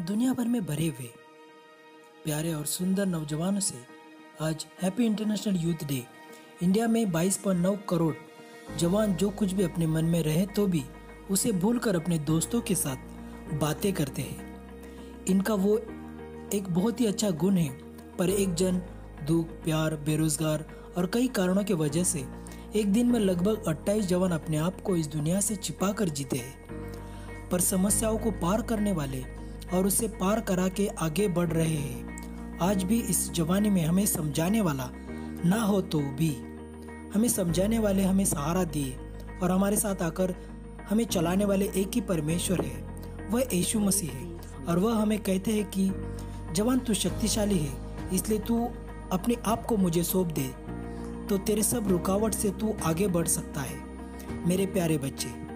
दुनिया भर में भरे हुए, प्यारे और सुंदर नौजवानों से आज happy international youth day India में 22.9 करोड़ जवान जो कुछ भी अपने मन में रहे तो भी उसे भूलकर अपने दोस्तों के साथ बातें करते हैं। इनका वो एक बहुत ही अच्छा गुण है, पर एक जन दुख, प्यार, बेरोजगार और कई कारणों की वजह से एक दिन में लगभग 28 जवान अपने आप को इस दुनिया से छिपा कर जीते हैं। पर समस्याओं को पार करने वाले और उसे पार करा के आगे बढ़ रहे हैं। आज भी इस जवानी में हमें समझाने वाला ना हो तो भी। हमें समझाने वाले हमें सहारा दिए और हमारे साथ आकर हमें चलाने वाले एक ही परमेश्वर है। वह यीशु मसीह है और वह हमें कहते हैं कि, जवान तू शक्तिशाली है, इसलिए तू अपने आप को मुझे सौंप दे। तो तेरे सब रुकावट से तू आगे बढ़ सकता है। मेरे प्यारे बच्चे